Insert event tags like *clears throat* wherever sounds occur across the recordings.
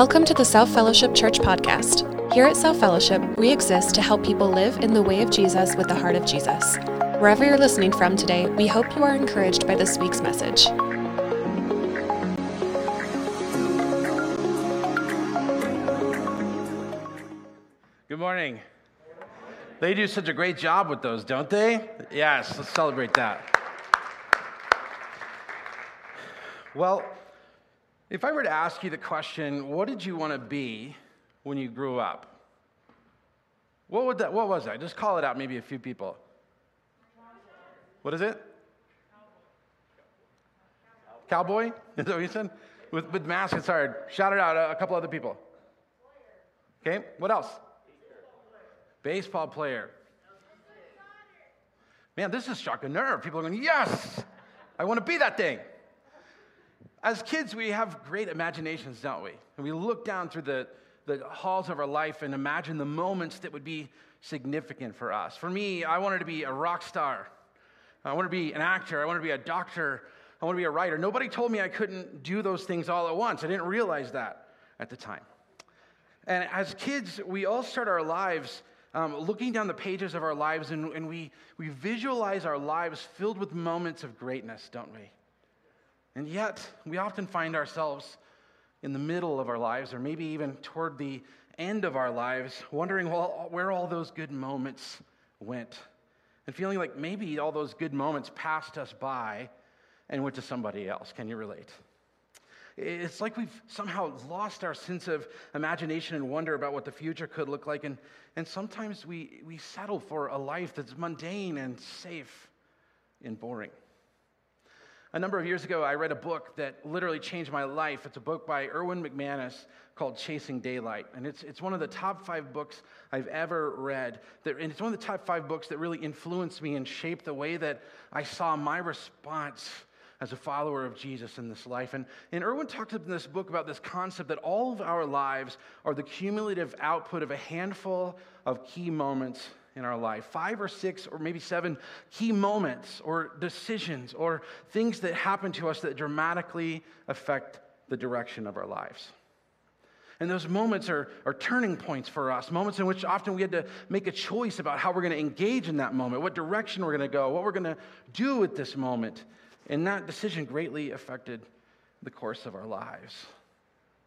Welcome to the South Fellowship Church podcast. Here at South Fellowship, we exist to help people live in the way of Jesus with the heart of Jesus. Wherever you're listening from today, we hope you are encouraged by this week's message. Good morning. They do such a great job with those, don't they? Yes, let's celebrate that. Well, if I were to ask you the question, what did you want to be when you grew up? What would that what was that? Just call it out, maybe a few people. What is it? Cowboy? Is that what you said? With, with mask, it's hard. Shout it out, a, a couple other people. Okay, what else? Baseball player. Man, this is shocking nerve. People are going, yes, I want to be that thing. As kids, we have great imaginations, don't we? And we look down through the, the halls of our life and imagine the moments that would be significant for us. For me, I wanted to be a rock star. I wanted to be an actor. I wanted to be a doctor. I wanted to be a writer. Nobody told me I couldn't do those things all at once. I didn't realize that at the time. And as kids, we all start our lives um, looking down the pages of our lives and, and we, we visualize our lives filled with moments of greatness, don't we? And yet, we often find ourselves in the middle of our lives, or maybe even toward the end of our lives, wondering well, where all those good moments went, and feeling like maybe all those good moments passed us by and went to somebody else. Can you relate? It's like we've somehow lost our sense of imagination and wonder about what the future could look like. And, and sometimes we, we settle for a life that's mundane and safe and boring. A number of years ago, I read a book that literally changed my life. It's a book by Erwin McManus called Chasing Daylight. And it's, it's one of the top five books I've ever read. That, and it's one of the top five books that really influenced me and shaped the way that I saw my response as a follower of Jesus in this life. And, and Erwin talks in this book about this concept that all of our lives are the cumulative output of a handful of key moments in our life five or six or maybe seven key moments or decisions or things that happen to us that dramatically affect the direction of our lives. And those moments are, are turning points for us, moments in which often we had to make a choice about how we're going to engage in that moment, what direction we're going to go, what we're going to do with this moment. And that decision greatly affected the course of our lives.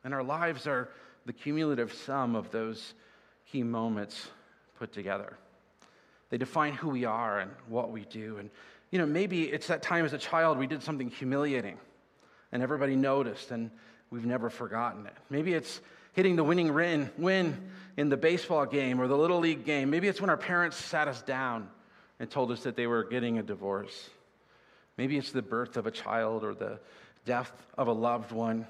And our lives are the cumulative sum of those key moments put together. They define who we are and what we do. And, you know, maybe it's that time as a child we did something humiliating and everybody noticed and we've never forgotten it. Maybe it's hitting the winning win in the baseball game or the little league game. Maybe it's when our parents sat us down and told us that they were getting a divorce. Maybe it's the birth of a child or the death of a loved one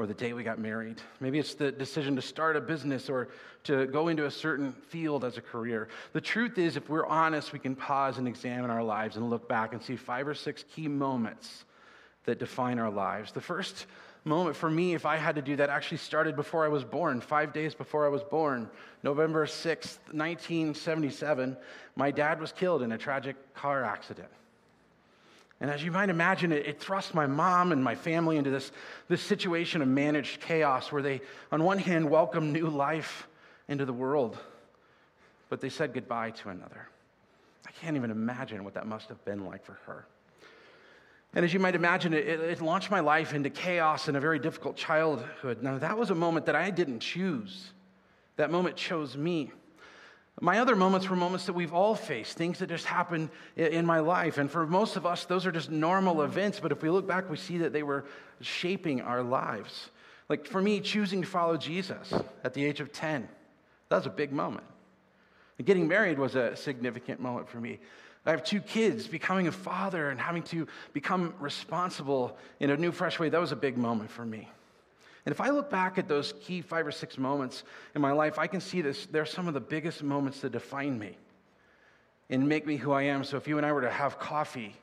or the day we got married. Maybe it's the decision to start a business or to go into a certain field as a career. The truth is, if we're honest, we can pause and examine our lives and look back and see five or six key moments that define our lives. The first moment for me, if I had to do that, actually started before I was born, five days before I was born. November 6th, 1977, my dad was killed in a tragic car accident. And as you might imagine, it, it, thrust my mom and my family into this, this situation of managed chaos where they, on one hand, welcomed new life into the world, but they said goodbye to another. I can't even imagine what that must have been like for her. And as you might imagine, it, it launched my life into chaos and a very difficult childhood. Now, that was a moment that I didn't choose. That moment chose me. My other moments were moments that we've all faced, things that just happened in my life. And for most of us, those are just normal events. But if we look back, we see that they were shaping our lives. Like for me, choosing to follow Jesus at the age of 10, that was a big moment. And getting married was a significant moment for me. I have two kids, becoming a father and having to become responsible in a new, fresh way, that was a big moment for me. And if I look back at those key five or six moments in my life, I can see this. They're some of the biggest moments that define me and make me who I am. So if you and I were to have coffee,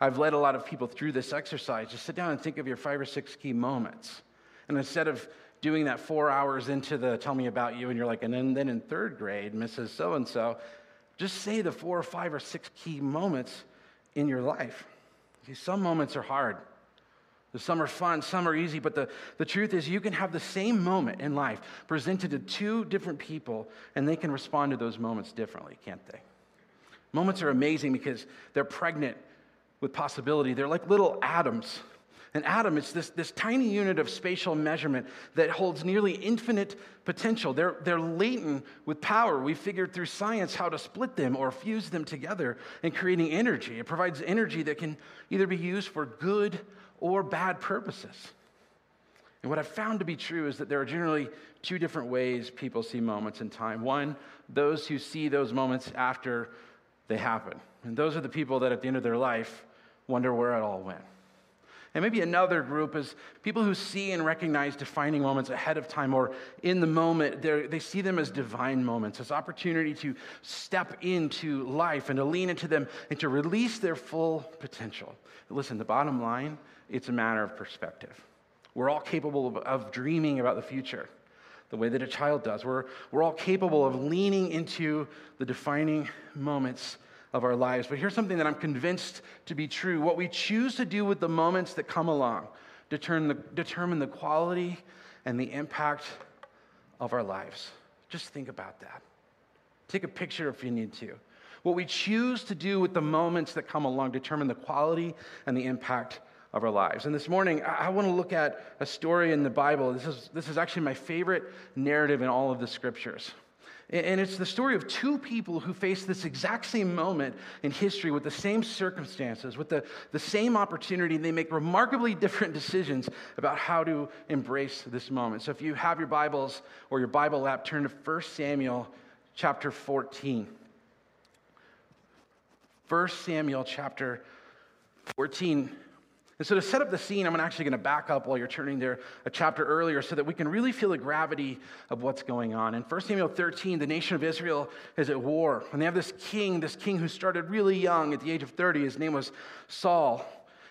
I've led a lot of people through this exercise. Just sit down and think of your five or six key moments. And instead of doing that four hours into the tell me about you, and you're like, and then, in third grade, Mrs. So and so, just say the four or five or six key moments in your life. See, some moments are hard. Some are fun, some are easy, but the, the truth is, you can have the same moment in life presented to two different people, and they can respond to those moments differently, can't they? Moments are amazing because they're pregnant with possibility. They're like little atoms. An atom is this, this tiny unit of spatial measurement that holds nearly infinite potential. They're, they're latent with power. We figured through science how to split them or fuse them together in creating energy. It provides energy that can either be used for good or bad purposes. And what I've found to be true is that there are generally two different ways people see moments in time. One, those who see those moments after they happen. And those are the people that at the end of their life wonder where it all went. And maybe another group is people who see and recognize defining moments ahead of time or in the moment. They see them as divine moments, as opportunity to step into life and to lean into them and to release their full potential. Listen, the bottom line it's a matter of perspective. We're all capable of, of dreaming about the future the way that a child does. We're, we're all capable of leaning into the defining moments of our lives. But here's something that I'm convinced to be true what we choose to do with the moments that come along determine the, determine the quality and the impact of our lives. Just think about that. Take a picture if you need to. What we choose to do with the moments that come along determine the quality and the impact of our lives. And this morning, I, want to look at a story in the Bible. This is, this is actually my favorite narrative in all of the scriptures. And it's the story of two people who face this exact same moment in history with the same circumstances, with the, the same opportunity. They make remarkably different decisions about how to embrace this moment. So if you have your Bibles or your Bible app, turn to 1 Samuel chapter 14. 1 Samuel chapter 14. And so, to set up the scene, I'm actually going to back up while you're turning there a chapter earlier so that we can really feel the gravity of what's going on. In 1 Samuel 13, the nation of Israel is at war. And they have this king, this king who started really young at the age of 30. His name was Saul.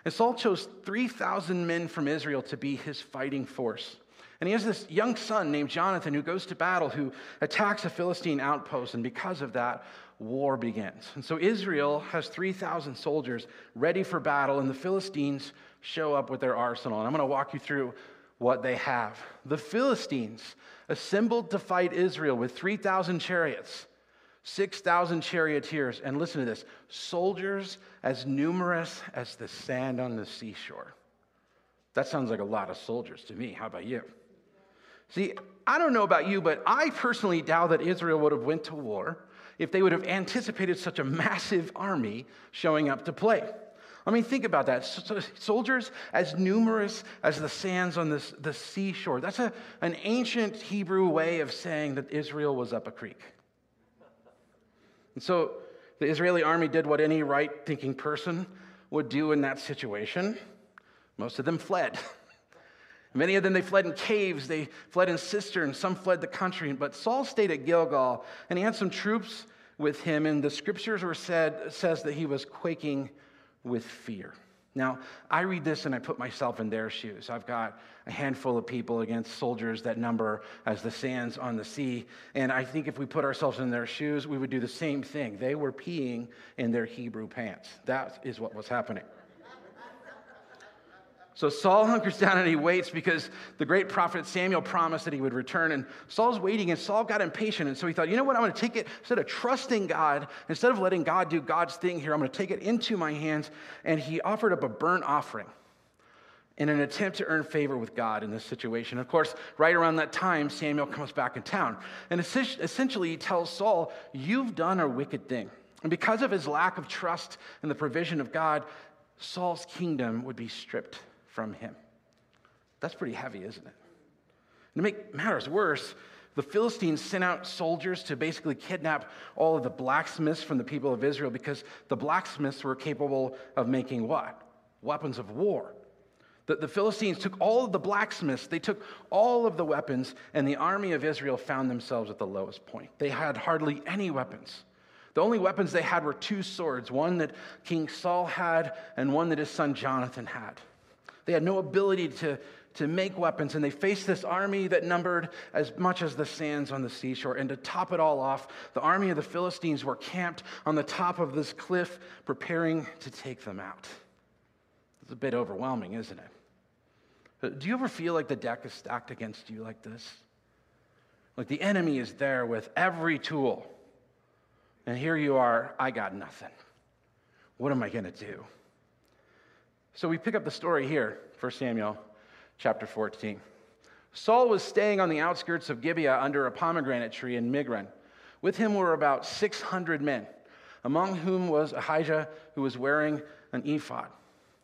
And Saul chose 3,000 men from Israel to be his fighting force. And he has this young son named Jonathan who goes to battle, who attacks a Philistine outpost. And because of that, war begins. And so Israel has 3,000 soldiers ready for battle, and the Philistines show up with their arsenal. And I'm going to walk you through what they have. The Philistines assembled to fight Israel with 3,000 chariots, 6,000 charioteers, and listen to this soldiers as numerous as the sand on the seashore. That sounds like a lot of soldiers to me. How about you? See, I don't know about you, but I personally doubt that Israel would have went to war if they would have anticipated such a massive army showing up to play. I mean, think about that. soldiers as numerous as the sands on this, the seashore. That's a, an ancient Hebrew way of saying that Israel was up a creek. And so the Israeli army did what any right thinking person would do in that situation. Most of them fled. *laughs* Many of them, they fled in caves, they fled in cisterns, some fled the country. But Saul stayed at Gilgal, and he had some troops with him, and the scriptures were said, says that he was quaking with fear. Now, I read this and I put myself in their shoes. I've got a handful of people against soldiers that number as the sands on the sea. And I think if we put ourselves in their shoes, we would do the same thing. They were peeing in their Hebrew pants. That is what was happening. So Saul *laughs* hunkers down and he waits because the great prophet Samuel promised that he would return. And Saul's waiting, and Saul got impatient. And so he thought, you know what? I'm going to take it, instead of trusting God, instead of letting God do God's thing here, I'm going to take it into my hands. And he offered up a burnt offering in an attempt to earn favor with God in this situation. Of course, right around that time, Samuel comes back in town. And essentially, he tells Saul, You've done a wicked thing. And because of his lack of trust in the provision of God, Saul's kingdom would be stripped from him. That's pretty heavy, isn't it? And to make matters worse, the Philistines sent out soldiers to basically kidnap all of the blacksmiths from the people of Israel because the blacksmiths were capable of making what? Weapons of war. The, the Philistines took all of the blacksmiths, they took all of the weapons, and the army of Israel found themselves at the lowest point. They had hardly any weapons. The only weapons they had were two swords one that King Saul had, and one that his son Jonathan had. They had no ability to, to make weapons, and they faced this army that numbered as much as the sands on the seashore. And to top it all off, the army of the Philistines were camped on the top of this cliff, preparing to take them out. It's a bit overwhelming, isn't it? Do you ever feel like the deck is stacked against you like this? Like the enemy is there with every tool. And here you are, I got nothing. What am I going to do? So we pick up the story here, 1 Samuel chapter 14. Saul was staying on the outskirts of Gibeah under a pomegranate tree in Migron. With him were about 600 men, among whom was Ahijah, who was wearing an ephod.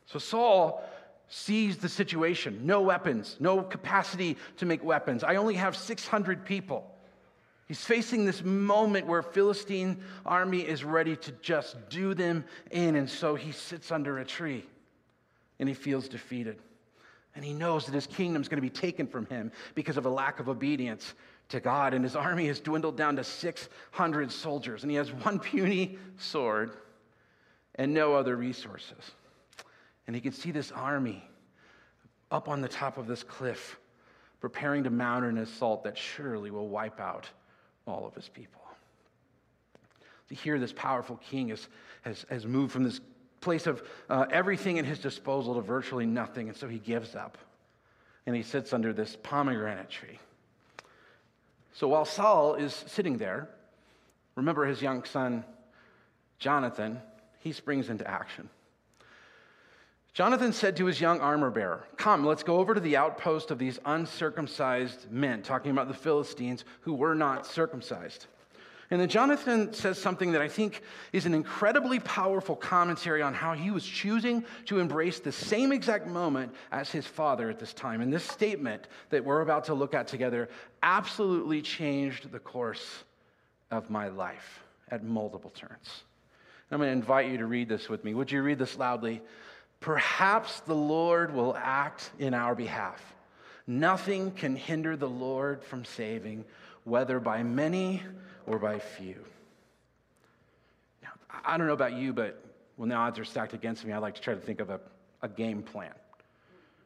So Saul sees the situation no weapons, no capacity to make weapons. I only have 600 people. He's facing this moment where Philistine army is ready to just do them in and so he sits under a tree and he feels defeated. And he knows that his kingdom is going to be taken from him because of a lack of obedience to God. And his army has dwindled down to 600 soldiers. And he has one *laughs* puny sword and no other resources. And he can see this army up on the top of this cliff, preparing to mount an assault that surely will wipe out all of his people. To hear this powerful king has, has, has moved from this place of uh, everything at his disposal to virtually nothing, and so he gives up. And he sits under this pomegranate tree. So while Saul is sitting there, remember his young son, Jonathan, he springs into action. Jonathan said to his young armor bearer, Come, let's go over to the outpost of these uncircumcised men, talking about the Philistines who were not circumcised. And then Jonathan says something that I think is an incredibly powerful commentary on how he was choosing to embrace the same exact moment as his father at this time. And this statement that we're about to look at together absolutely changed the course of my life at multiple turns. I'm going to invite you to read this with me. Would you read this loudly? Perhaps the Lord will act in our behalf. Nothing can hinder the Lord from saving, whether by many or by few. Now, I don't know about you, but when the odds are stacked against me, I like to try to think of a, a game plan.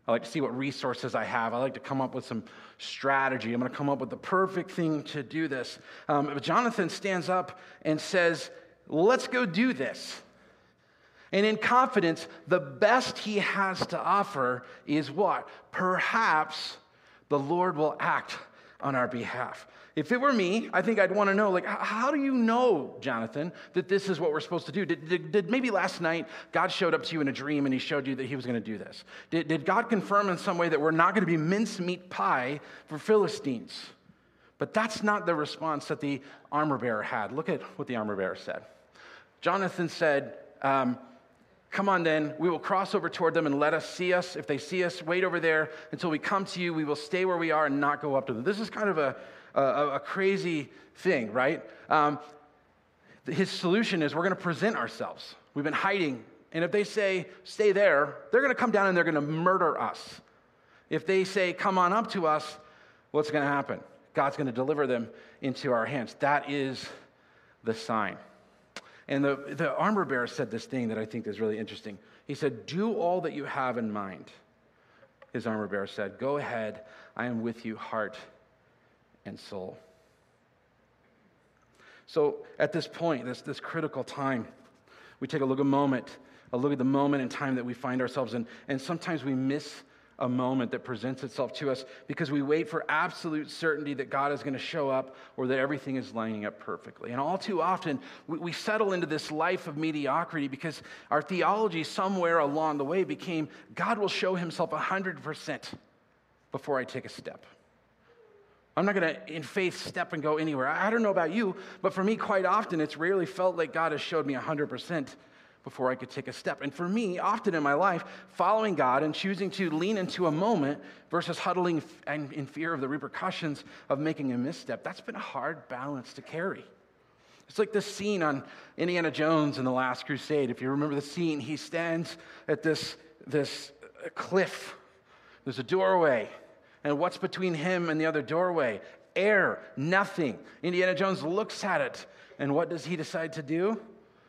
I like to see what resources I have. I like to come up with some strategy. I'm going to come up with the perfect thing to do this. Um, but Jonathan stands up and says, Let's go do this. And in confidence, the best he has to offer is what? Perhaps the Lord will act on our behalf. If it were me, I think I'd want to know, like, how do you know, Jonathan, that this is what we're supposed to do? Did, did, did maybe last night God showed up to you in a dream and he showed you that he was going to do this? Did, did God confirm in some way that we're not going to be mincemeat pie for Philistines? But that's not the response that the armor bearer had. Look at what the armor bearer said. Jonathan said, um, Come on, then, we will cross over toward them and let us see us. If they see us, wait over there until we come to you. We will stay where we are and not go up to them. This is kind of a, a, a crazy thing, right? Um, his solution is we're going to present ourselves. We've been hiding. And if they say, stay there, they're going to come down and they're going to murder us. If they say, come on up to us, what's going to happen? God's going to deliver them into our hands. That is the sign. And the, the armor bearer said this thing that I think is really interesting. He said, Do all that you have in mind. His armor bearer said, Go ahead, I am with you, heart and soul. So at this point, this, this critical time, we take a look a moment, a look at the moment in time that we find ourselves in, and sometimes we miss a moment that presents itself to us because we wait for absolute certainty that God is going to show up or that everything is lining up perfectly. And all too often, we, we settle into this life of mediocrity because our theology somewhere along the way became God will show himself 100% before I take a step. I'm not going to, in faith, step and go anywhere. I don't know about you, but for me, quite often, it's rarely felt like God has showed me 100% before I could take a step. And for me, often in my life, following God and choosing to lean into a moment versus huddling in fear of the repercussions of making a misstep, that's been a hard balance to carry. It's like this scene on Indiana Jones in The Last Crusade. If you remember the scene, he stands at this, this cliff. There's a doorway. And what's between him and the other doorway? Air, nothing. Indiana Jones looks at it. And what does he decide to do?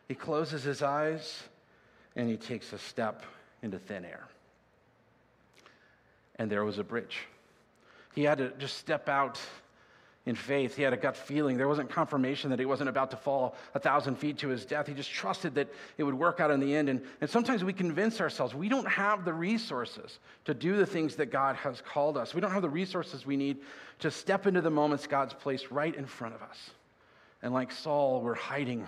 He closes his eyes and he takes a step into thin air. And there was a bridge. He had to just step out in faith. He had a gut feeling. There wasn't confirmation that he wasn't about to fall a thousand feet to his death. He just trusted that it would work out in the end. And, and sometimes we convince ourselves we don't have the resources to do the things that God has called us. We don't have the resources we need to step into the moments God's placed right in front of us. And like Saul, we're hiding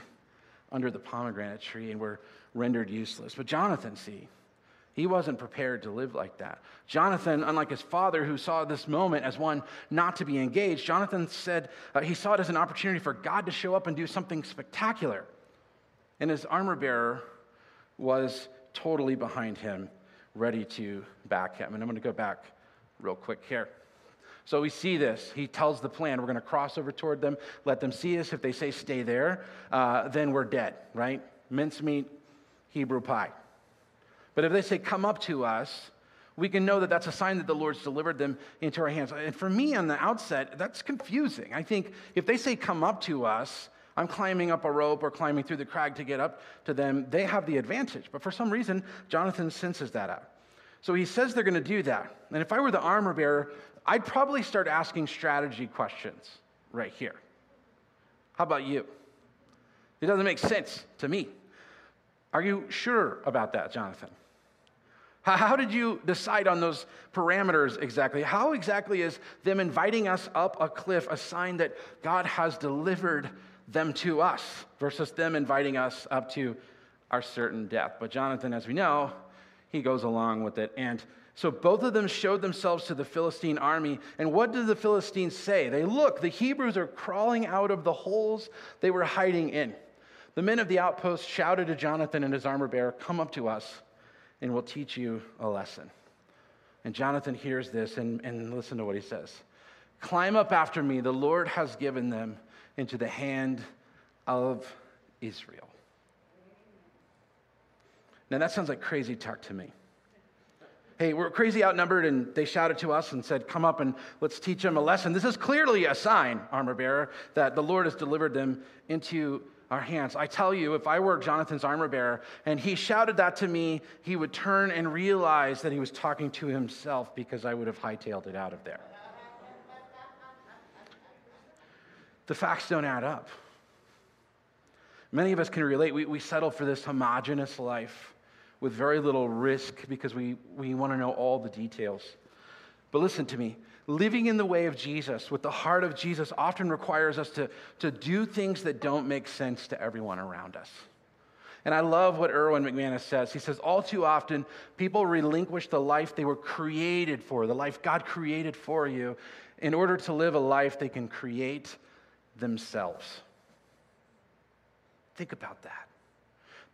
under the pomegranate tree and we're rendered useless. But Jonathan, see, he wasn't prepared to live like that. Jonathan, unlike his father, who saw this moment as one not to be engaged, Jonathan said uh, he saw it as an opportunity for God to show up and do something spectacular. And his armor bearer was totally behind him, ready to back him. And I'm going to go back real quick here. So we see this. He tells the plan. We're going to cross over toward them, let them see us. If they say stay there, uh, then we're dead, right? Mincemeat, Hebrew pie. But if they say, Come up to us, we can know that that's a sign that the Lord's delivered them into our hands. And for me, on the outset, that's confusing. I think if they say, Come up to us, I'm climbing up a rope or climbing through the crag to get up to them, they have the advantage. But for some reason, Jonathan senses that out. So he says they're going to do that. And if I were the armor bearer, I'd probably start asking strategy questions right here. How about you? It doesn't make sense to me. Are you sure about that, Jonathan? How did you decide on those parameters exactly? How exactly is them inviting us up a cliff a sign that God has delivered them to us versus them inviting us up to our certain death? But Jonathan, as we know, he goes along with it. And so both of them showed themselves to the Philistine army. And what did the Philistines say? They look, the Hebrews are crawling out of the holes they were hiding in. The men of the outpost shouted to Jonathan and his armor bearer, Come up to us and we'll teach you a lesson. And Jonathan hears this, and, and listen to what he says Climb up after me. The Lord has given them into the hand of Israel. Now, that sounds like crazy talk to me. Hey, we're crazy outnumbered, and they shouted to us and said, Come up and let's teach them a lesson. This is clearly a sign, armor bearer, that the Lord has delivered them into our hands. I tell you, if I were Jonathan's armor bearer and he shouted that to me, he would turn and realize that he was talking to himself because I would have hightailed it out of there. The facts don't add up. Many of us can relate. We, we settle for this homogenous life with very little risk because we, we want to know all the details. But listen to me living in the way of Jesus, with the heart of Jesus, often requires us to, to do things that don't make sense to everyone around us. And I love what Erwin McManus says. He says, All too often, people relinquish the life they were created for, the life God created for you, in order to live a life they can create themselves. Think about that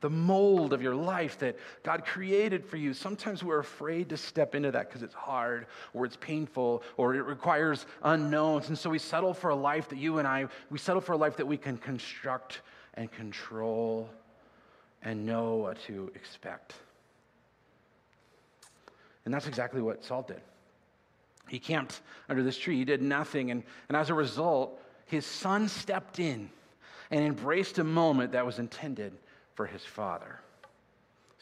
the mold of your life that God created for you. Sometimes we're afraid to step into that because it's hard or it's painful or it requires unknowns. And so we settle for a life that you and I, we settle for a life that we can construct and control and know what to expect. And that's exactly what Saul did. He camped under this tree, he did nothing. And, and as a result, his son stepped in and embraced a moment that was intended for his father.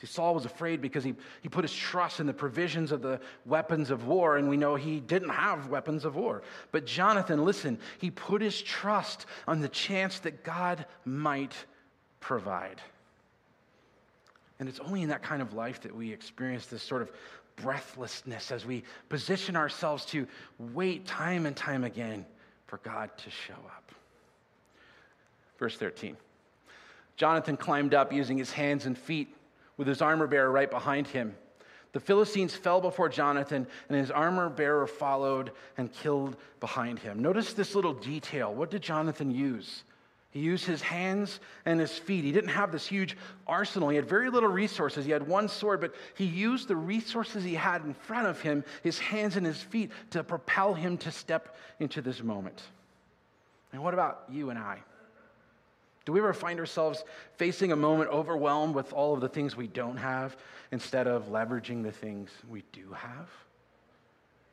See, Saul was afraid because he, he put his trust in the provisions of the weapons of war, and we know he didn't have weapons of war. But Jonathan, listen, he put his trust on the chance that God might provide. And it's only in that kind of life that we experience this sort of breathlessness as we position ourselves to wait time and time again for God to show up. Verse 13. Jonathan climbed up using his hands and feet with his armor bearer right behind him. The Philistines fell before Jonathan, and his armor bearer followed and killed behind him. Notice this little detail. What did Jonathan use? He used his hands and his feet. He didn't have this huge arsenal. He had very little resources. He had one sword, but he used the resources he had in front of him, his hands and his feet, to propel him to step into this moment. And what about you and I? Do we ever find ourselves facing a moment overwhelmed with all of the things we don't have instead of leveraging the things we do have?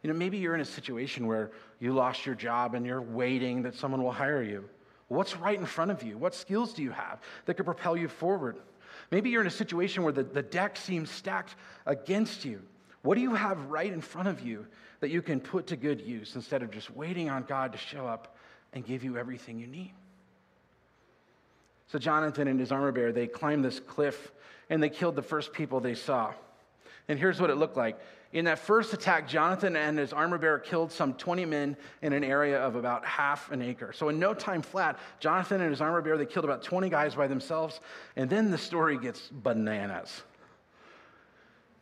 You know, maybe you're in a situation where you lost your job and you're waiting that someone will hire you. What's right in front of you? What skills do you have that could propel you forward? Maybe you're in a situation where the, the deck seems stacked against you. What do you have right in front of you that you can put to good use instead of just waiting on God to show up and give you everything you need. So Jonathan and his armor bearer, they climbed this cliff and they killed the first people they saw. And here's what it looked like. In that first attack, Jonathan and his armor bearer killed some 20 men in an area of about half an acre. So in no time flat, Jonathan and his armor bearer, they killed about 20 guys by themselves. And then the story gets bananas.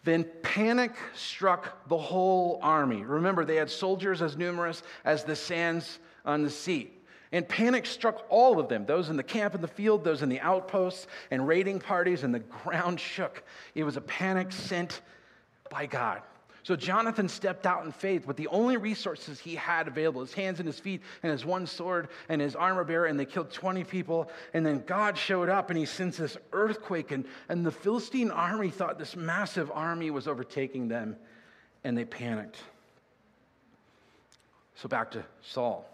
Then panic struck the whole army. Remember, they had soldiers as numerous as the sands on the sea. And panic struck all of them those in the camp in the field, those in the outposts and raiding parties, and the ground shook. It was a panic sent by God. So Jonathan stepped out in faith with the only resources he had available his hands and his feet, and his one sword and his armor bearer, and they killed 20 people. And then God showed up and he sends this earthquake, and, and the Philistine army thought this massive army was overtaking them, and they panicked. So back to Saul.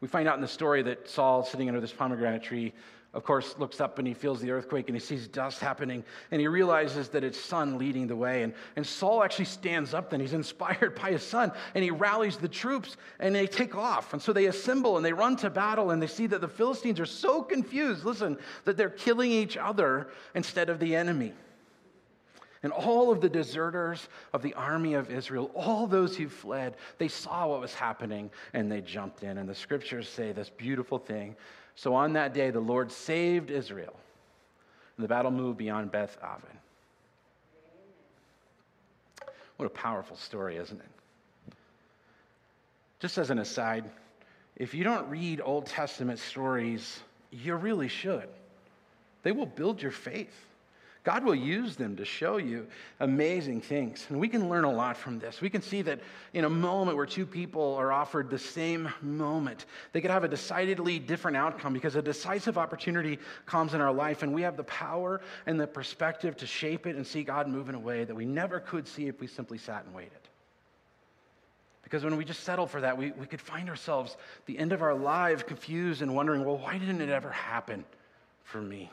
We find out in the story that Saul, sitting under this pomegranate tree, of course, looks up and he feels the earthquake and he sees dust happening and he realizes that it's son leading the way. And, and Saul actually stands up then. He's inspired by his son and he rallies the troops and they take off. And so they assemble and they run to battle and they see that the Philistines are so confused, listen, that they're killing each other instead of the enemy. And all of the deserters of the army of Israel, all those who fled, they saw what was happening and they jumped in. And the scriptures say this beautiful thing. So on that day, the Lord saved Israel, and the battle moved beyond Beth Aven. What a powerful story, isn't it? Just as an aside, if you don't read Old Testament stories, you really should. They will build your faith. God will use them to show you amazing things. And we can learn a lot from this. We can see that in a moment where two people are offered the same moment, they could have a decidedly different outcome because a decisive opportunity comes in our life, and we have the power and the perspective to shape it and see God move in a way that we never could see if we simply sat and waited. Because when we just settle for that, we, we could find ourselves the end of our lives confused and wondering, well, why didn't it ever happen for me?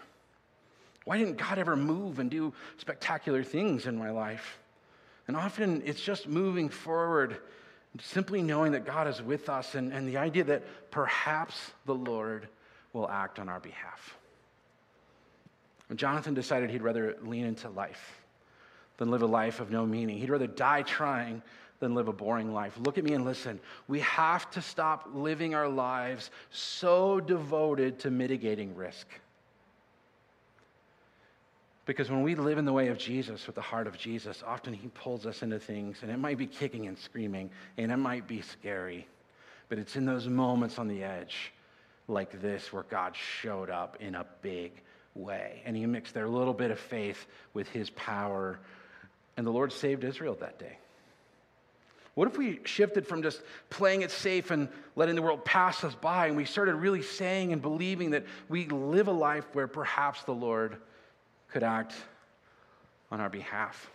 Why didn't God ever move and do spectacular things in my life? And often it's just moving forward, simply knowing that God is with us and, and the idea that perhaps the Lord will act on our behalf. And Jonathan decided he'd rather lean into life than live a life of no meaning. He'd rather die trying than live a boring life. Look at me and listen. We have to stop living our lives so devoted to mitigating risk. Because when we live in the way of Jesus, with the heart of Jesus, often He pulls us into things, and it might be kicking and screaming, and it might be scary. But it's in those moments on the edge, like this, where God showed up in a big way. And He mixed their little bit of faith with His power. And the Lord saved Israel that day. What if we shifted from just playing it safe and letting the world pass us by, and we started really saying and believing that we live a life where perhaps the Lord could act on our behalf?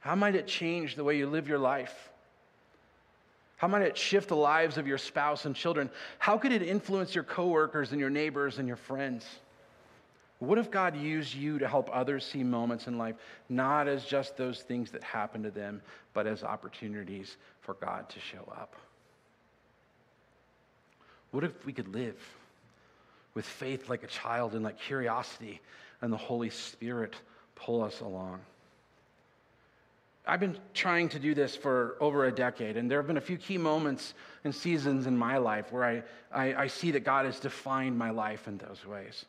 How might it change the way you live your life? How might it shift the lives of your spouse and children? How could it influence your coworkers and your neighbors and your friends? What if God used you to help others see moments in life, not as just those things that happen to them, but as opportunities for God to show up? What if we could live with faith like a child and like curiosity and the Holy Spirit pull us along. I've been trying to do this for over a decade, and there have been a few key moments and seasons in my life where I, I, I, see that God has defined my life in those ways.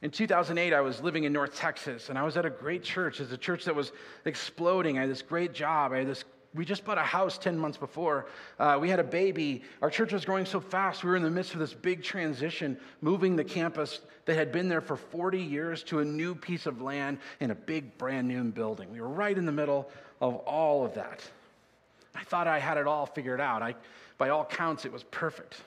In 2008, I was living in North Texas, and I was at a great church. It's a church that was exploding. I had this great job. I had this we just bought a house 10 months before. Uh, we had a baby. Our church was growing so fast. We were in the midst of this big transition, moving the campus that had been there for 40 years to a new piece of land in a big, brand new building. We were right in the middle of all of that. I thought I had it all figured out. I, by all counts, it was perfect.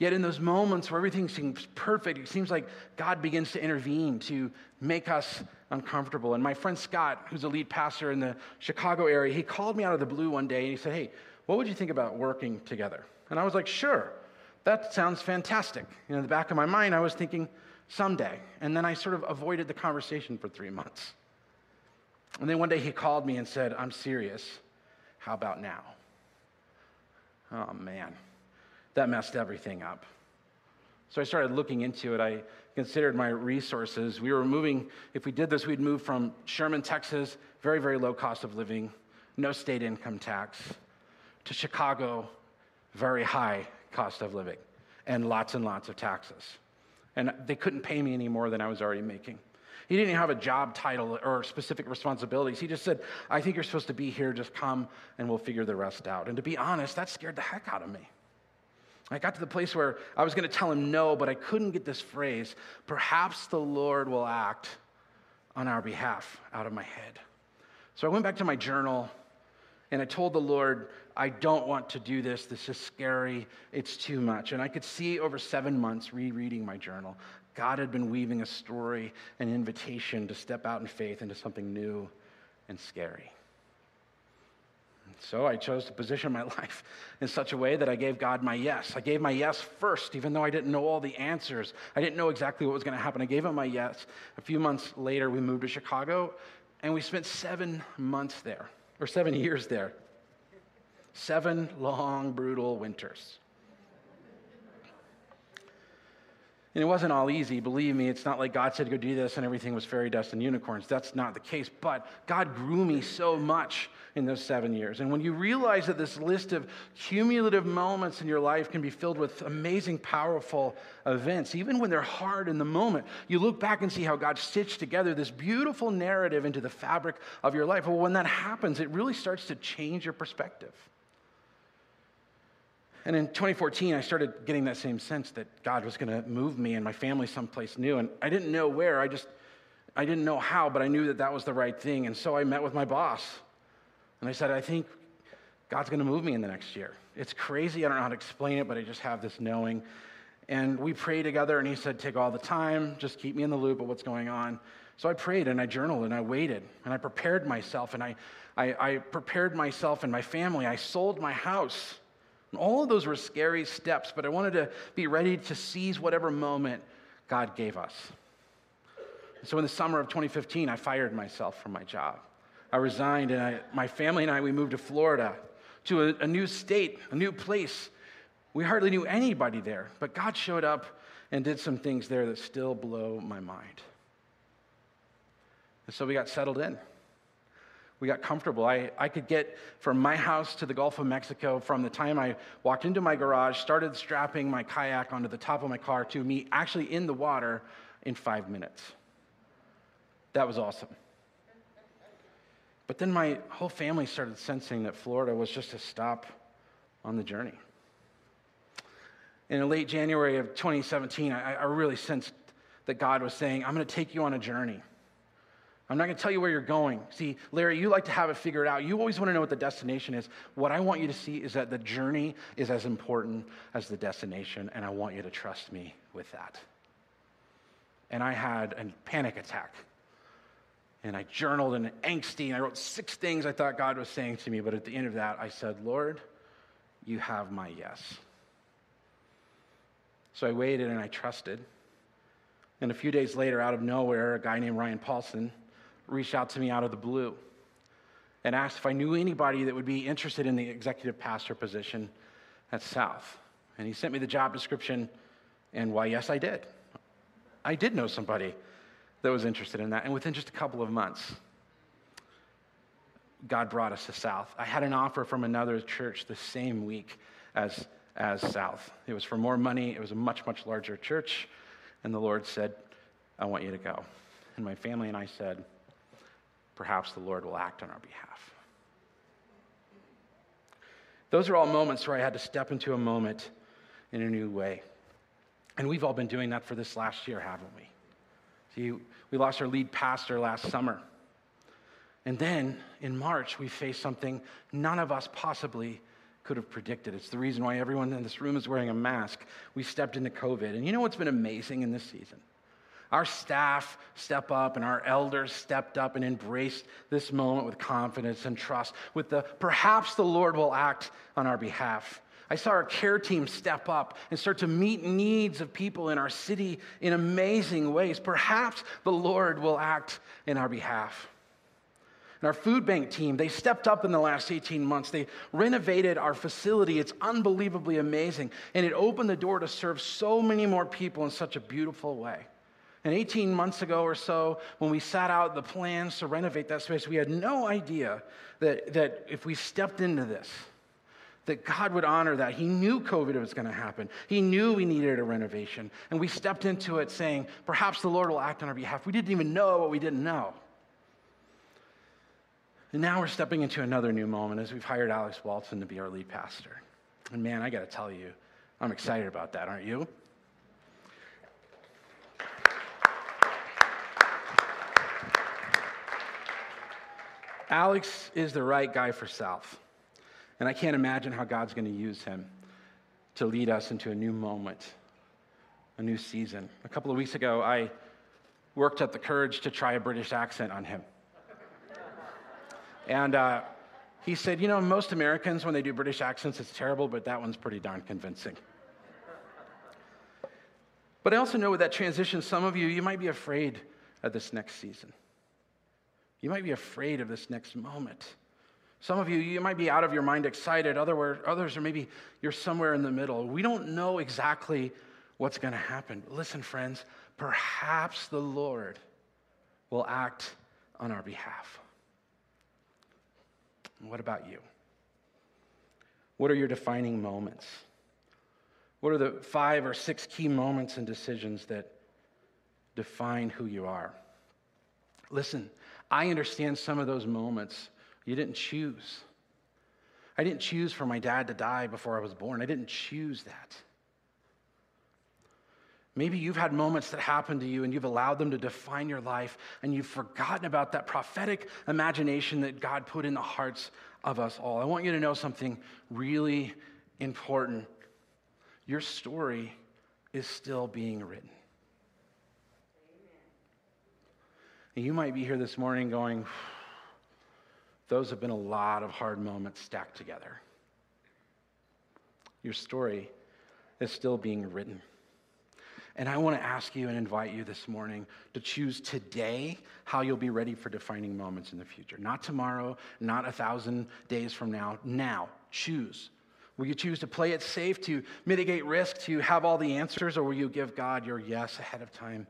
Yet, in those moments where everything seems perfect, it seems like God begins to intervene to make us uncomfortable. And my friend Scott, who's a lead pastor in the Chicago area, he called me out of the blue one day and he said, Hey, what would you think about working together? And I was like, Sure, that sounds fantastic. Know, in the back of my mind, I was thinking, Someday. And then I sort of avoided the conversation for three months. And then one day he called me and said, I'm serious. How about now? Oh, man. That messed everything up. So I started looking into it. I considered my resources. We were moving, if we did this, we'd move from Sherman, Texas, very, very low cost of living, no state income tax, to Chicago, very high cost of living, and lots and lots of taxes. And they couldn't pay me any more than I was already making. He didn't have a job title or specific responsibilities. He just said, I think you're supposed to be here, just come and we'll figure the rest out. And to be honest, that scared the heck out of me. I got to the place where I was going to tell him no, but I couldn't get this phrase, perhaps the Lord will act on our behalf, out of my head. So I went back to my journal and I told the Lord, I don't want to do this. This is scary. It's too much. And I could see over seven months rereading my journal, God had been weaving a story, an invitation to step out in faith into something new and scary. So I chose to position my *laughs* life in such a way that I gave God my yes. I gave my yes first, even though I didn't know all the answers. I didn't know exactly what was going to happen. I gave him my yes. A few months later, we moved to Chicago, and we spent seven months there, or seven years there. Seven long, brutal winters. And it wasn't all easy. Believe me, it's not like God said, go do this and everything was fairy dust and unicorns. That's not the case. But God grew me so much in those seven years. And when you realize that this list of cumulative moments in your life can be filled with amazing, powerful events, even when they're hard in the moment, you look back and see how God stitched together this beautiful narrative into the fabric of your life. Well, when that happens, it really starts to change your perspective. And in 2014, I started getting that same sense that God was going to move me and my family someplace new. And I didn't know where. I just, I didn't know how, but I knew that that was the right thing. And so I met with my boss. And I said, I think God's going to move me in the next year. It's crazy. I don't know how to explain it, but I just have this knowing. And we prayed together, and he said, Take all the time, just keep me in the loop of what's going on. So I prayed and I journaled and I waited and I prepared myself and I, I, I prepared myself and my family. I sold my house. And all of those were scary steps, but I wanted to be ready to seize whatever moment God gave us. So in the summer of 2015, I fired myself from my job. I resigned, and I, my family and I, we moved to Florida, to a, a new state, a new place. We hardly knew anybody there, but God showed up and did some things there that still blow my mind. And so we got settled in we got comfortable. I, I could get from my house to the Gulf of Mexico from the time I walked into my garage, started strapping my kayak onto the top of my car to me actually in the water in five minutes. That was awesome. But then my whole family started sensing that Florida was just a stop on the journey. In late January of 2017, I, I really sensed that God was saying, I'm going to take you on a journey. I'm not going to tell you where you're going. See, Larry, you like to have it figured out. You always want to know what the destination is. What I want you to see is that the journey is as important as the destination, and I want you to trust me with that. And I had a panic attack. And I journaled and angsty, and I wrote six things I thought God was saying to me. But at the end of that, I said, Lord, you have my yes. So I waited and I trusted. And a few days later, out of nowhere, a guy named Ryan Paulson reached out to me out of the blue and asked if I knew anybody that would be interested in the executive pastor position at South. And he sent me the job description, and why, yes, I did. I did know somebody that was interested in that. And within just a couple of months, God brought us to South. I had an offer from another church the same week as, as South. It was for more money, it was a much, much larger church. And the Lord said, I want you to go. And my family and I said, perhaps the Lord will act on our behalf. Those are all moments where I had to step into a moment in a new way. And we've all been doing that for this last year, haven't we? See, we lost our lead pastor last summer. And then in March, we faced something none of us possibly could have predicted. It's the reason why everyone in this room is wearing a mask. We stepped into COVID. And you know what's been amazing in this season? Our staff step up and our elders stepped up and embraced this moment with confidence and trust, with the perhaps the Lord will act on our behalf. I saw our care team step up and start to meet needs of people in our city in amazing ways. Perhaps the Lord will act in our behalf. And our food bank team, they stepped up in the last 18 months. They renovated our facility. It's unbelievably amazing. And it opened the door to serve so many more people in such a beautiful way. And 18 months ago or so, when we sat out the plans to renovate that space, we had no idea that, that if we stepped into this, that God would honor that. He knew COVID was going to happen. He knew we needed a renovation. And we stepped into it saying, perhaps the Lord will act on our behalf. We didn't even know what we didn't know. And now we're stepping into another new moment as we've hired Alex Walton to be our lead pastor. And man, I got to tell you, I'm excited about that, aren't you? Alex is the right guy for South. And I can't imagine how God's going to use him to lead us into a new moment, a new season. A couple of weeks ago, I worked up the courage to try a British accent on him. And uh, he said, You know, most Americans, when they do British accents, it's terrible, but that one's pretty darn convincing. But I also know with that transition, some of you, you might be afraid of this next season. You might be afraid of this next moment. Some of you, you might be out of your mind excited. Other, others are maybe you're somewhere in the middle. We don't know exactly what's going to happen. Listen, friends, perhaps the Lord will act on our behalf. What about you? What are your defining moments? What are the five or six key moments and decisions that define who you are? Listen, I understand some of those moments you didn't choose. I didn't choose for my dad to die before I was born. I didn't choose that. Maybe you've had moments that happened to you and you've allowed them to define your life and you've forgotten about that prophetic imagination that God put in the hearts of us all. I want you to know something really important. Your story is still being written. And you might be here this morning going, those have been a lot of hard moments stacked together. Your story is still being written. And I want to ask you and invite you this morning to choose today how you'll be ready for defining moments in the future. Not tomorrow, not a thousand days from now. Now, choose. Will you choose to play it safe, to mitigate risk, to have all the answers, or will you give God your yes ahead of time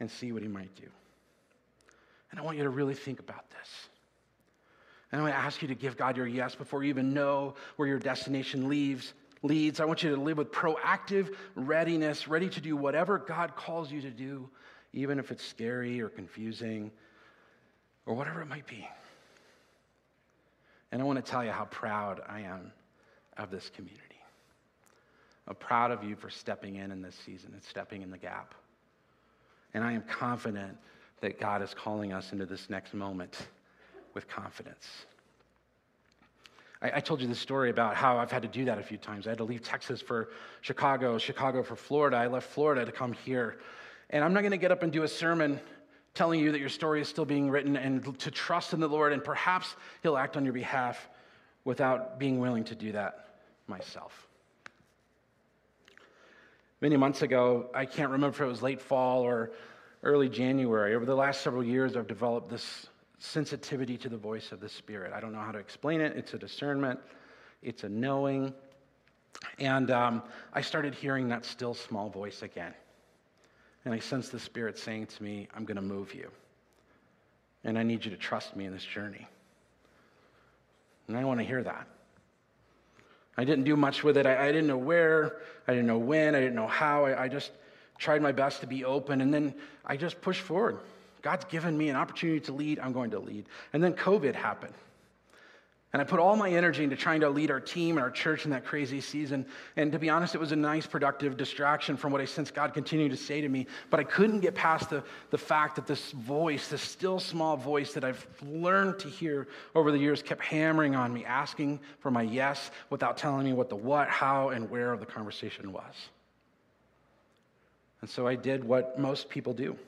and see what He might do? And I want you to really think about this. And I want to ask you to give God your yes before you even know where your destination leaves, leads. I want you to live with proactive readiness, ready to do whatever God calls you to do, even if it's scary or confusing or whatever it might be. And I want to tell you how proud I am of this community. I'm proud of you for stepping in in this season and stepping in the gap. And I am confident that God is calling us into this next moment with confidence. I, I, told you the story about how I've had to do that a few times. I had to leave Texas for Chicago, Chicago for Florida. I left Florida to come here. And I'm not going to get up and do a sermon telling you that your story is still being written and to trust in the Lord, and perhaps He'll act on your behalf without being willing to do that myself. Many months ago, I can't remember if it was late fall or early January. Over the last several years, I've developed this sensitivity to the voice of the Spirit. I don't know how to explain it. It's a discernment, it's a knowing. And um, I started hearing that still small voice again. And I sensed the Spirit saying to me, I'm going to move you. And I need you to trust me in this journey. And I want to hear that. I didn't do much with it. I, I, didn't know where, I didn't know when, I didn't know how. I, I just tried my best to be open, and then I just pushed forward. God's given me an opportunity to lead, I'm going to lead. And then COVID happened. And I put all my energy into trying to lead our team and our church in that crazy season. And to be honest, it was a nice, productive distraction from what I sense God continued to say to me. But I couldn't get past the, the fact that this voice, this still small voice that I've learned to hear over the years, kept hammering on me, asking for my yes without telling me what the what, how, and where of the conversation was. And so I did what most people do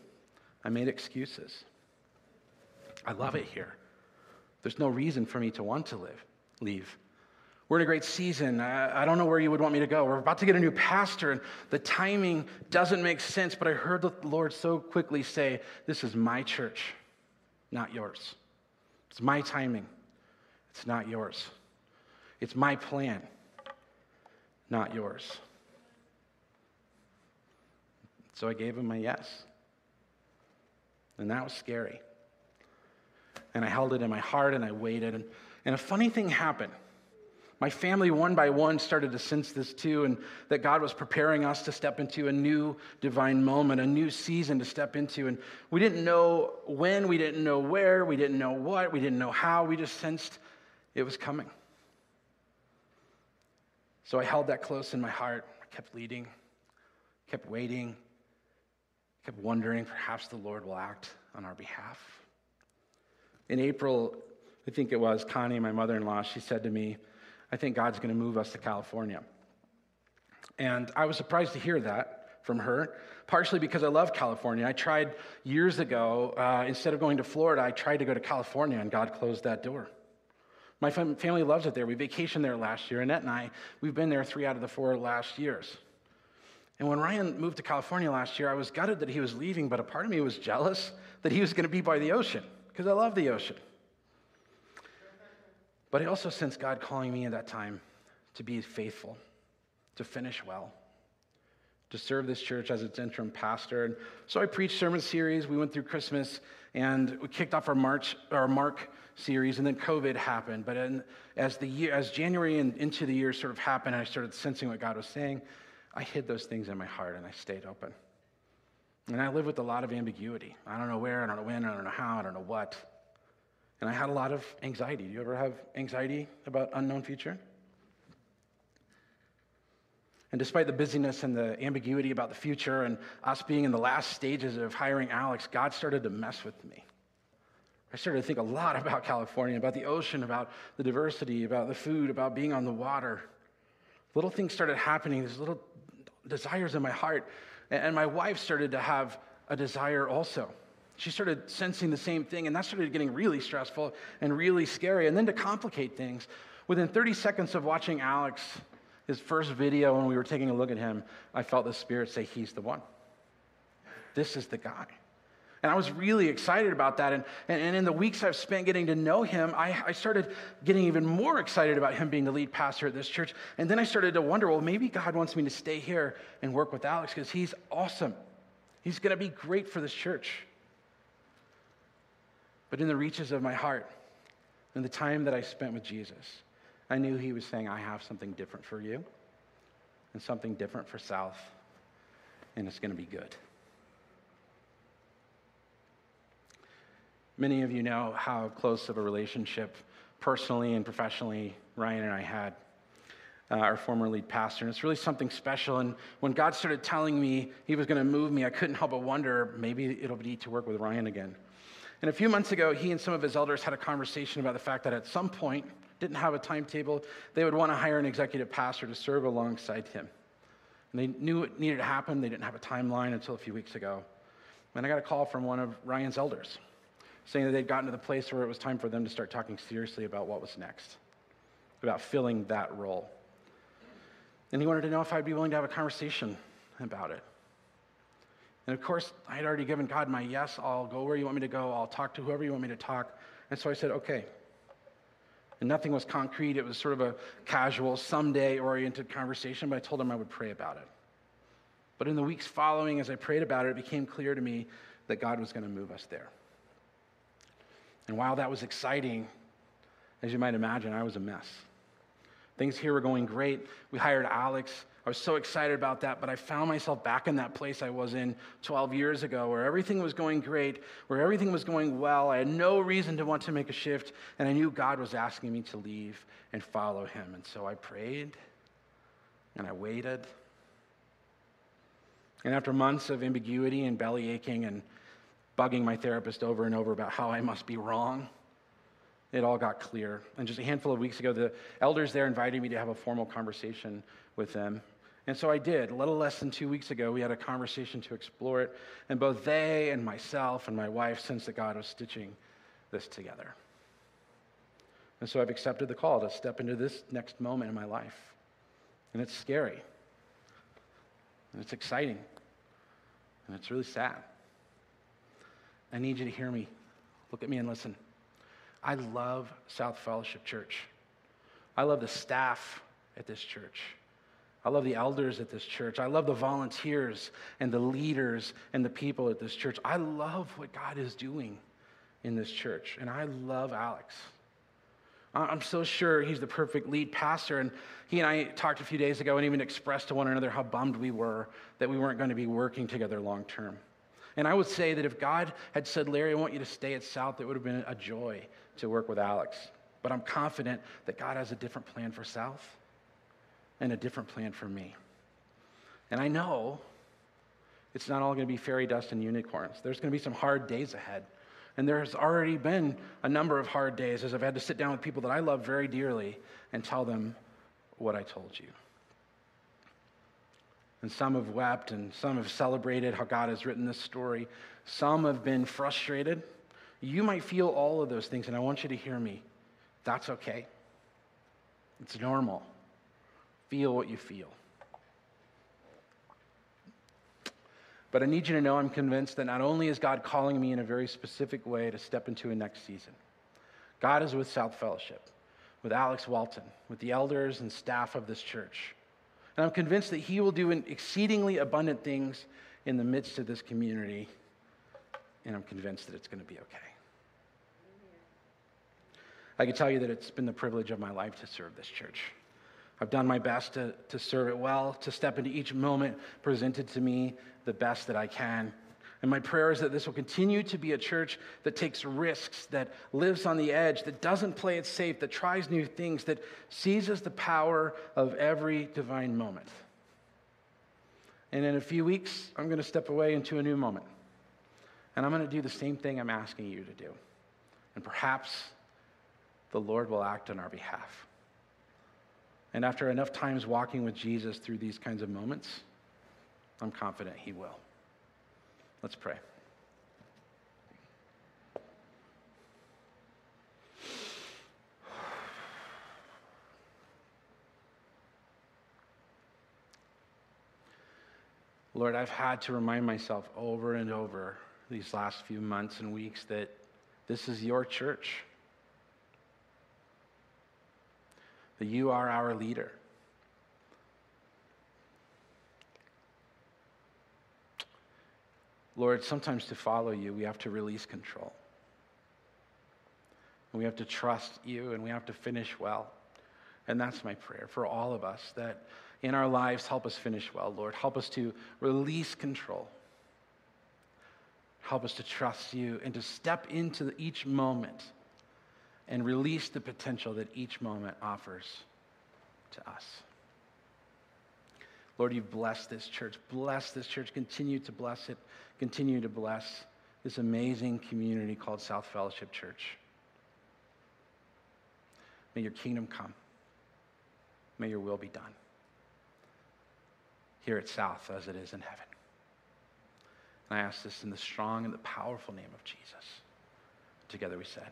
I made excuses. I love it here. There's no reason for me to want to live, leave. We're in a great season. I, I, don't know where you would want me to go. We're about to get a new pastor, and the timing doesn't make sense, but I heard the Lord so quickly say, This is my church, not yours. It's my timing, it's not yours. It's my plan, not yours. So I gave him my yes. And that was scary. And I held it in my heart and I waited. And, and a funny thing happened. My family, one by one, started to sense this too, and that God was preparing us to step into a new divine moment, a new season to step into. And we didn't know when, we didn't know where, we didn't know what, we didn't know how. We just sensed it was coming. So I held that close in my heart. I kept leading, kept waiting, kept wondering perhaps the Lord will act on our behalf. In April, I think it was, Connie, my mother in law, she said to me, I think God's going to move us to California. And I was surprised to hear that from her, partially because I love California. I tried years ago, uh, instead of going to Florida, I tried to go to California, and God closed that door. My family loves it there. We vacationed there last year. Annette and I, we've been there three out of the four last years. And when Ryan moved to California last year, I was gutted that he was leaving, but a part of me was jealous that he was going to be by the ocean because I love the ocean. But I also sensed God calling me at that time to be faithful, to finish well, to serve this church as its interim pastor. And so I preached sermon series. We went through Christmas and we kicked off our March our Mark series, and then COVID happened. But in, as the year, as January and into the year sort of happened, I started sensing what God was saying. I hid those things in my heart and I stayed open. And I live with a lot of ambiguity. I don't know where, I don't know when, I don't know how, I don't know what. And I had a lot of anxiety. Do you ever have anxiety about unknown future? And despite the busyness and the ambiguity about the future and us being in the last stages of hiring Alex, God started to mess with me. I started to think a lot *laughs* about California, about the ocean, about the diversity, about the food, about being on the water. Little things started happening, these little desires in my heart. And my wife started to have a desire also. She started sensing the same thing, and that started getting really stressful and really scary. And then to complicate things, within 30 seconds of watching Alex, his first video, when we were taking a look at him, I felt the Spirit say, He's the one. This is the guy. And I was really excited about that. And, and, in the weeks I've spent getting to know him, I, I started getting even more excited about him being the lead pastor at this church. And then I started to wonder well, maybe God wants me to stay here and work with Alex because he's awesome. He's going to be great for this church. But in the reaches of my heart, in the time that I spent with Jesus, I knew he was saying, I have something different for you and something different for South, and it's going to be good. Many of you know how close of a relationship, personally and professionally, Ryan and I had. Uh, our former lead pastor. And it's really something special. And when God started telling me he was going to move me, I couldn't help but wonder maybe it'll be to work with Ryan again. And a few months ago, he and some of his elders had a conversation about the fact that at some point, didn't have a timetable, they would want to hire an executive pastor to serve alongside him. And they knew it needed to happen. They didn't have a timeline until a few weeks ago. And I got a call from one of Ryan's elders saying that they'd gotten to the place where it was time for them to start talking seriously about what was next, about filling that role. And he wanted to know if I'd be willing to have a conversation about it. And of course, I had already given God my yes. I'll go where you want me to go. I'll talk to whoever you want me to talk. And so I said, okay. And nothing was concrete. It was sort of a casual, someday oriented conversation, but I told him I would pray about it. But in the weeks following, as I prayed about it, it became clear to me that God was going to move us there. And while that was exciting, as you might imagine, I was a mess. Things here were going great. We hired Alex. I was so excited about that, but I found myself back in that place I was in 12 years ago where everything was going great, where everything was going well. I had no reason to want to make a shift, and I knew God was asking me to leave and follow Him. And so I prayed and I waited. And after months of ambiguity and belly aching and bugging my therapist over and over about how I must be wrong, it all got clear. And just a handful of weeks ago, the elders there invited me to have a formal conversation with them. And so I did. A little less than two weeks ago, we had a conversation to explore it. And both they and myself and my wife sensed that God was stitching this together. And so I've accepted the call to step into this next moment in my life. And it's scary. And it's exciting. And it's really sad. I need you to hear me. Look at me and listen. I love South Fellowship Church. I love the staff at this church. I love the elders at this church. I love the volunteers and the leaders and the people at this church. I love what God is doing in this church. And I love Alex. I'm so sure he's the perfect lead pastor. And he and I talked a few days ago and even expressed to one another how bummed we were that we weren't going to be working together long term. And I would say that if God had said, Larry, I want you to stay at South, it would have been a joy to work with Alex. But I'm confident that God has a different plan for South and a different plan for me. And I know it's not all going to be fairy dust and unicorns. There's going to be some hard days ahead. And there has already been a number of hard days as I've had to sit down with people that I love very dearly and tell them what I told you. And some have wept, and some have celebrated how God has written this story. Some have been frustrated. You might feel all of those things, and I want you to hear me. That's okay. It's normal. Feel what you feel. But I need you to know I'm convinced that not only is God calling me in a very specific way to step into a next season, God is with South Fellowship, with Alex Walton, with the elders and staff of this church. And I'm convinced that He will do exceedingly abundant things in the midst of this community. And I'm convinced that it's going to be okay. I can tell you that it's been the privilege of my life to serve this church. I've done my best to, to serve it well, to step into each moment presented to me the best that I can. And my prayer is that this will continue to be a church that takes risks, that lives on the edge, that doesn't play it safe, that tries new things, that seizes the power of every divine moment. And in a few weeks, I'm going to step away into a new moment. And I'm going to do the same thing I'm asking you to do. And perhaps the Lord will act on our behalf. And after enough times walking with Jesus through these kinds of moments, I'm confident He will. Let's pray. Lord, I've had to remind myself over and over these last few months and weeks that this is your church. that you are our leader. Lord, sometimes to follow you, we have to release control. And we have to trust you and we have to finish well. And that's my prayer for all of us that in our lives, help us finish well, Lord. Help us to release control. Help us to trust you and to step into each moment and release the potential that each moment offers to us. Lord, you've blessed this church. Bless this church. Continue to bless it. Continue to bless this amazing community called South Fellowship Church. May your kingdom come. May your will be done here at South as it is in heaven. And I ask this in the strong and the powerful name of Jesus. Together we said,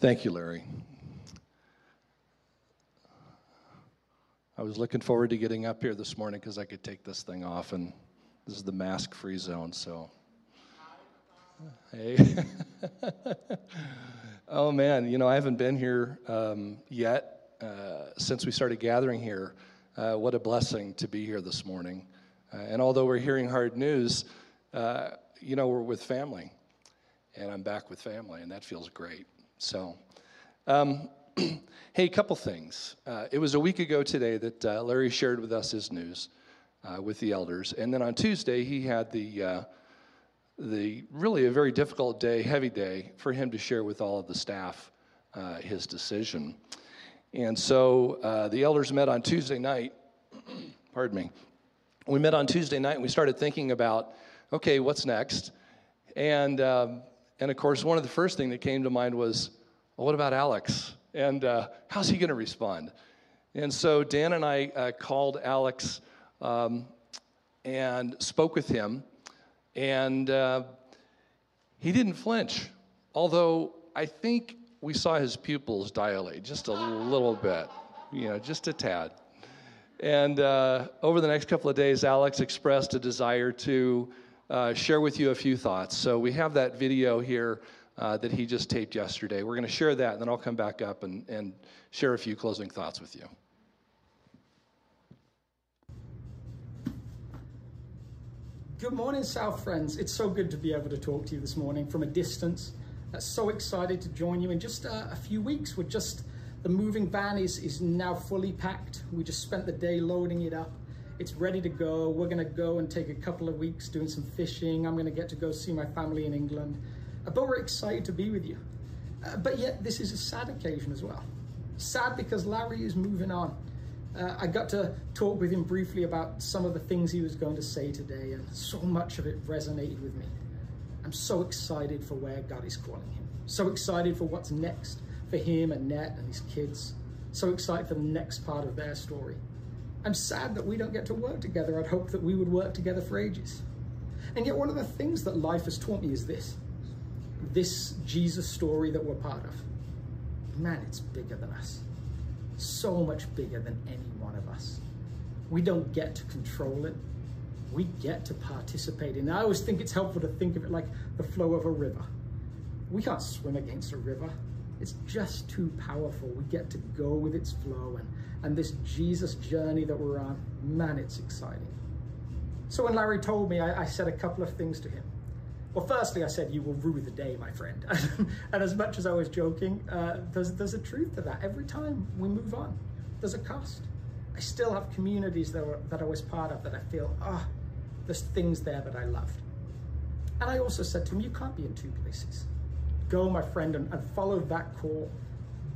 Thank you, Larry. I was looking forward to getting up here this morning because I could take this thing off, and this is the mask free zone, so. Hey. *laughs* oh, man, you know, I haven't been here um, yet uh, since we started gathering here. Uh, what a blessing to be here this morning. Uh, and although we're hearing hard news, uh, you know, we're with family. And I'm back with family, and that feels great. So, um, *clears throat* hey, a couple things. Uh, it was a week ago today that uh, Larry shared with us his news uh, with the elders, and then on Tuesday he had the uh, the really a very difficult day, heavy day for him to share with all of the staff uh, his decision. And so uh, the elders met on Tuesday night. *clears throat* pardon me. We met on Tuesday night and we started thinking about, okay, what's next? And um, and of course, one of the first thing that came to mind was, well, what about Alex? And uh, how's he going to respond? And so Dan and I uh, called Alex um, and spoke with him, and uh, he didn't flinch, although I think we saw his pupils dilate just a little bit. you know, just a tad. And uh, over the next couple of days, Alex expressed a desire to uh, share with you a few thoughts. So we have that video here uh, that he just taped yesterday. We're going to share that, and then I'll come back up and, and share a few closing thoughts with you. Good morning, South friends. It's so good to be able to talk to you this morning from a distance. Uh, so excited to join you in just uh, a few weeks. We're just the moving van is, is now fully packed. We just spent the day loading it up. It's ready to go. We're gonna go and take a couple of weeks doing some fishing. I'm gonna get to go see my family in England. Uh, but we're excited to be with you. Uh, but yet this is a sad occasion as well. Sad because Larry is moving on. Uh, I got to talk with him briefly about some of the things he was going to say today and so much of it resonated with me. I'm so excited for where God is calling him. So excited for what's next for him and Net and his kids. So excited for the next part of their story. I'm sad that we don't get to work together. I'd hoped that we would work together for ages. And yet, one of the things that life has taught me is this this Jesus story that we're part of. Man, it's bigger than us. So much bigger than any one of us. We don't get to control it. We get to participate in it. I always think it's helpful to think of it like the flow of a river. We can't swim against a river. It's just too powerful. We get to go with its flow and, and this Jesus journey that we're on, man, it's exciting. So when Larry told me, I, I said a couple of things to him. Well, firstly, I said, you will rue the day, my friend. *laughs* and as much as I was joking, uh, there's, there's a truth to that. Every time we move on, there's a cost. I still have communities that, were, that I was part of that I feel, ah, oh, there's things there that I loved. And I also said to him, you can't be in two places. Go, my friend, and, and follow that call.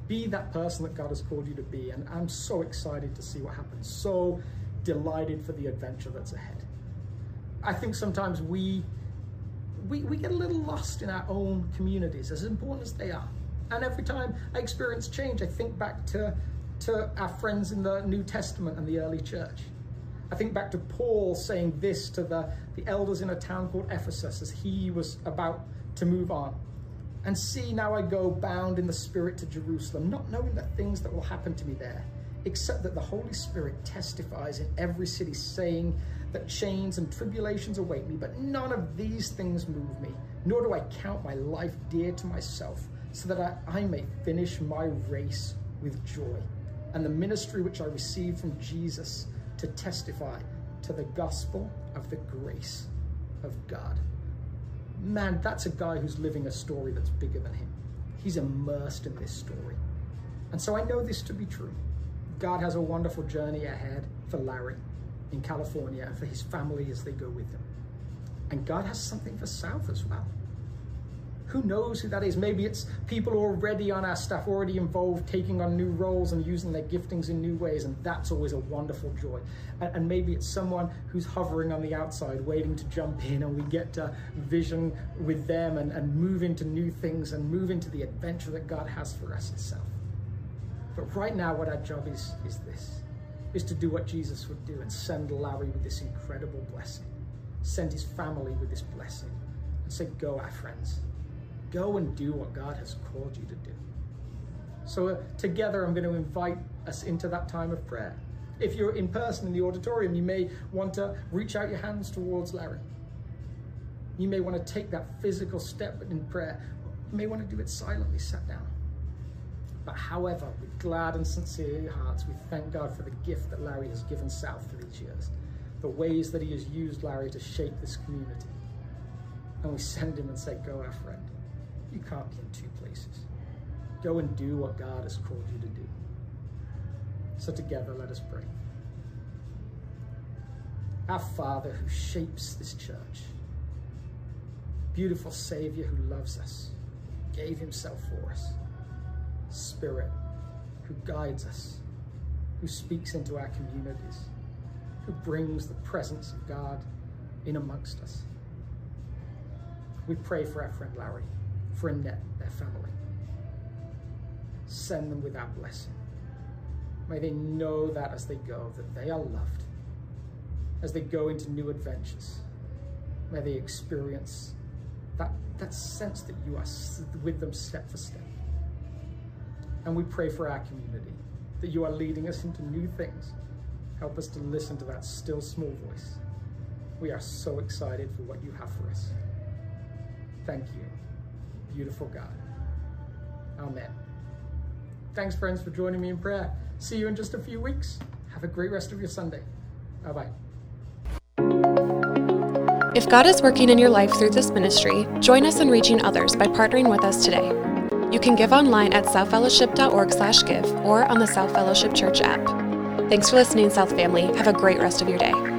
Be that person that God has called you to be. And I'm so excited to see what happens. So delighted for the adventure that's ahead. I think sometimes we, we, we get a little lost in our own communities, as important as they are. And every time I experience change, I think back to, to our friends in the New Testament and the early church. I think back to Paul saying this to the, the elders in a town called Ephesus as he was about to move on. And see, now I go bound in the Spirit to Jerusalem, not knowing the things that will happen to me there, except that the Holy Spirit testifies in every city, saying that chains and tribulations await me, but none of these things move me, nor do I count my life dear to myself, so that I, I may finish my race with joy. And the ministry which I received from Jesus to testify to the gospel of the grace of God man, that's a guy who's living a story that's bigger than him. He's immersed in this story. And so I know this to be true. God has a wonderful journey ahead for Larry in California and for his family as they go with him. And God has something for South as well. Who knows who that is? Maybe it's people already on our staff, already involved, taking on new roles and using their giftings in new ways, and that's always a wonderful joy. And, and maybe it's someone who's hovering on the outside, waiting to jump in, and we get to vision with them and, and move into new things and move into the adventure that God has for us itself. But right now, what our job is, is this, is to do what Jesus would do and send Larry with this incredible blessing, send his family with this blessing, and say, go, our friends. Go and do what God has called you to do. So uh, together, I'm going to invite us into that time of prayer. If you're in person in the auditorium, you may want to reach out your hands towards Larry. You may want to take that physical step in prayer. You may want to do it silently, sat down. But however, with glad and sincere hearts, we thank God for the gift that Larry has given South for these years, the ways that he has used Larry to shape this community. And we send him and say, go our friend. You can't be in two places. Go and do what God has called you to do. So together, let us pray. Our Father who shapes this church, beautiful Savior who loves us, gave himself for us, Spirit who guides us, who speaks into our communities, who brings the presence of God in amongst us. We pray for our friend Larry for Annette, their family. Send them with our blessing. May they know that as they go, that they are loved. As they go into new adventures, may they experience that, that sense that you are with them step for step. And we pray for our community. that you are leading us into new things. Help us to listen to that still small voice. We are so excited for what you have for us. Thank you, beautiful God. Amen. Thanks, friends, for joining me in prayer. See you in just a few weeks. Have a great rest of your Sunday. Bye bye. If God is working in your life through this ministry, join us in reaching others by partnering with us today. You can give online at southfellowship.org/give or on the South Fellowship Church app. Thanks for listening, South family. Have a great rest of your day.